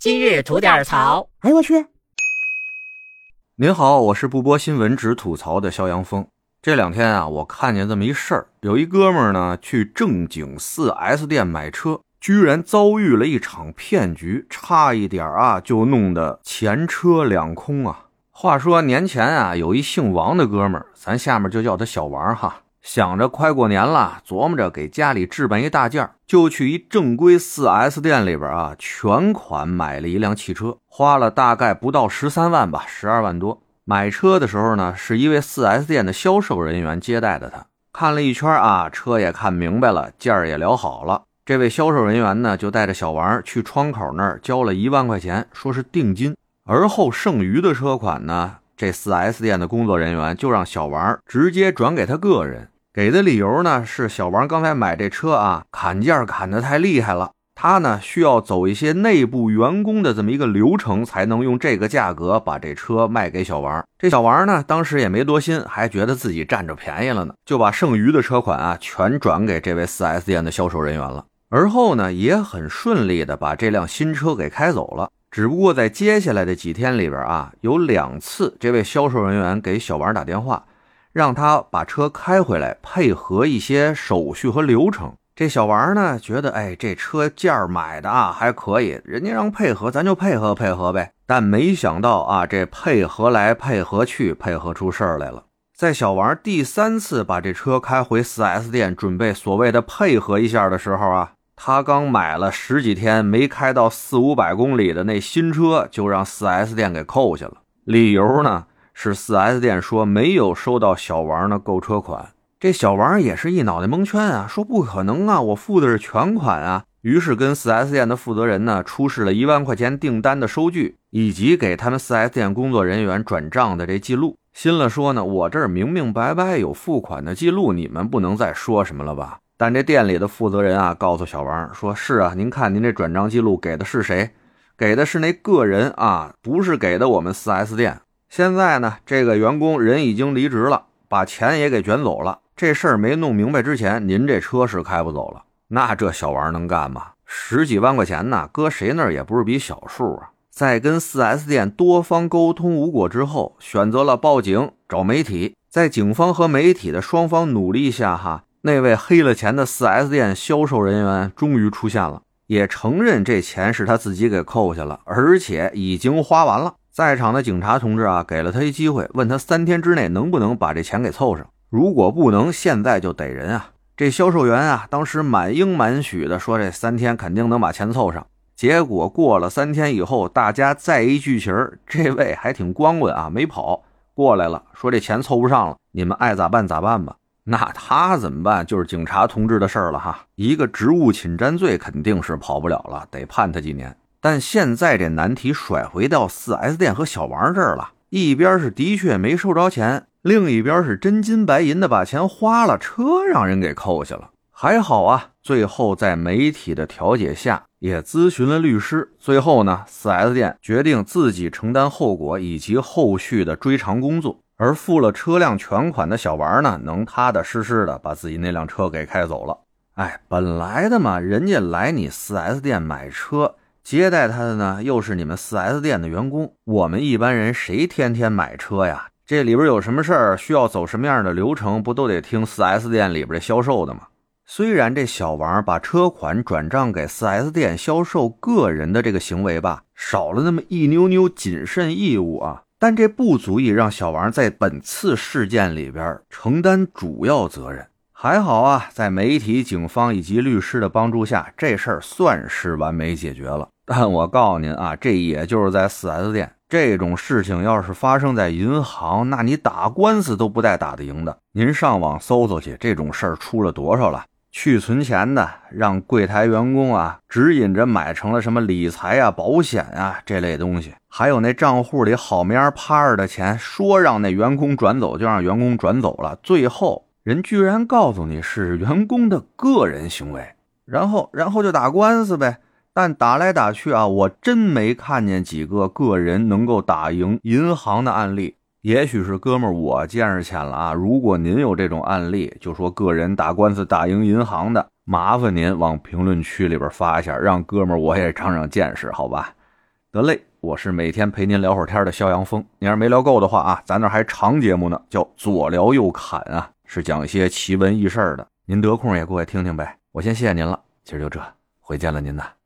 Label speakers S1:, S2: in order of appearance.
S1: 今日吐点槽。
S2: 哎呦我去！
S3: 您好，我是不播新闻只吐槽的肖阳峰。这两天啊，我看见这么一事儿，有一哥们儿呢去正经 4S 店买车，居然遭遇了一场骗局，差一点啊就弄得前车两空啊。话说年前啊，有一姓王的哥们儿，咱下面就叫他小王哈。想着快过年了，琢磨着给家里置办一大件就去一正规 4S 店里边啊，全款买了一辆汽车，花了大概不到十三万吧，十二万多。买车的时候呢，是一位 4S 店的销售人员接待的他，看了一圈啊，车也看明白了，价儿也聊好了。这位销售人员呢，就带着小王去窗口那儿交了一万块钱，说是定金，而后剩余的车款呢，这 4S 店的工作人员就让小王直接转给他个人。给的理由呢是小王刚才买这车啊，砍价砍得太厉害了，他呢需要走一些内部员工的这么一个流程，才能用这个价格把这车卖给小王。这小王呢当时也没多心，还觉得自己占着便宜了呢，就把剩余的车款啊全转给这位 4S 店的销售人员了。而后呢也很顺利的把这辆新车给开走了。只不过在接下来的几天里边啊，有两次这位销售人员给小王打电话。让他把车开回来，配合一些手续和流程。这小王呢，觉得哎，这车价买的啊还可以，人家让配合，咱就配合配合呗。但没想到啊，这配合来配合去，配合出事儿来了。在小王第三次把这车开回 4S 店，准备所谓的配合一下的时候啊，他刚买了十几天，没开到四五百公里的那新车，就让 4S 店给扣下了。理由呢？是 4S 店说没有收到小王的购车款，这小王也是一脑袋蒙圈啊，说不可能啊，我付的是全款啊。于是跟 4S 店的负责人呢出示了一万块钱订单的收据，以及给他们 4S 店工作人员转账的这记录。新了说呢，我这儿明明白白有付款的记录，你们不能再说什么了吧？但这店里的负责人啊告诉小王说：“是啊，您看您这转账记录给的是谁？给的是那个人啊，不是给的我们 4S 店。”现在呢，这个员工人已经离职了，把钱也给卷走了。这事儿没弄明白之前，您这车是开不走了。那这小王能干吗？十几万块钱呢，搁谁那儿也不是笔小数啊。在跟 4S 店多方沟通无果之后，选择了报警找媒体。在警方和媒体的双方努力下，哈，那位黑了钱的 4S 店销售人员终于出现了，也承认这钱是他自己给扣下了，而且已经花完了。在场的警察同志啊，给了他一机会，问他三天之内能不能把这钱给凑上。如果不能，现在就逮人啊！这销售员啊，当时满应满许的说，这三天肯定能把钱凑上。结果过了三天以后，大家再一聚齐儿，这位还挺光棍啊，没跑过来了，说这钱凑不上了，你们爱咋办咋办吧。那他怎么办？就是警察同志的事儿了哈。一个职务侵占罪肯定是跑不了了，得判他几年。但现在这难题甩回到 4S 店和小王这儿了，一边是的确没收着钱，另一边是真金白银的把钱花了，车让人给扣下了。还好啊，最后在媒体的调解下，也咨询了律师，最后呢，4S 店决定自己承担后果以及后续的追偿工作，而付了车辆全款的小王呢，能踏踏实实的把自己那辆车给开走了。哎，本来的嘛，人家来你 4S 店买车。接待他的呢，又是你们 4S 店的员工。我们一般人谁天天买车呀？这里边有什么事儿需要走什么样的流程，不都得听 4S 店里边的销售的吗？虽然这小王把车款转账给 4S 店销售个人的这个行为吧，少了那么一妞妞谨慎义务啊，但这不足以让小王在本次事件里边承担主要责任。还好啊，在媒体、警方以及律师的帮助下，这事儿算是完美解决了。但我告诉您啊，这也就是在 4S 店这种事情，要是发生在银行，那你打官司都不带打得赢的。您上网搜搜去，这种事儿出了多少了？去存钱的，让柜台员工啊指引着买成了什么理财啊、保险啊这类东西，还有那账户里好面趴着的钱，说让那员工转走就让员工转走了，最后人居然告诉你是员工的个人行为，然后然后就打官司呗。但打来打去啊，我真没看见几个个人能够打赢银行的案例。也许是哥们儿我见识浅了啊。如果您有这种案例，就说个人打官司打赢银行的，麻烦您往评论区里边发一下，让哥们儿我也长长见识，好吧？得嘞，我是每天陪您聊会儿天的肖阳峰。您要是没聊够的话啊，咱那还长节目呢，叫左聊右侃啊，是讲一些奇闻异事的。您得空也过来听听呗。我先谢谢您了，今儿就这，回见了您呐。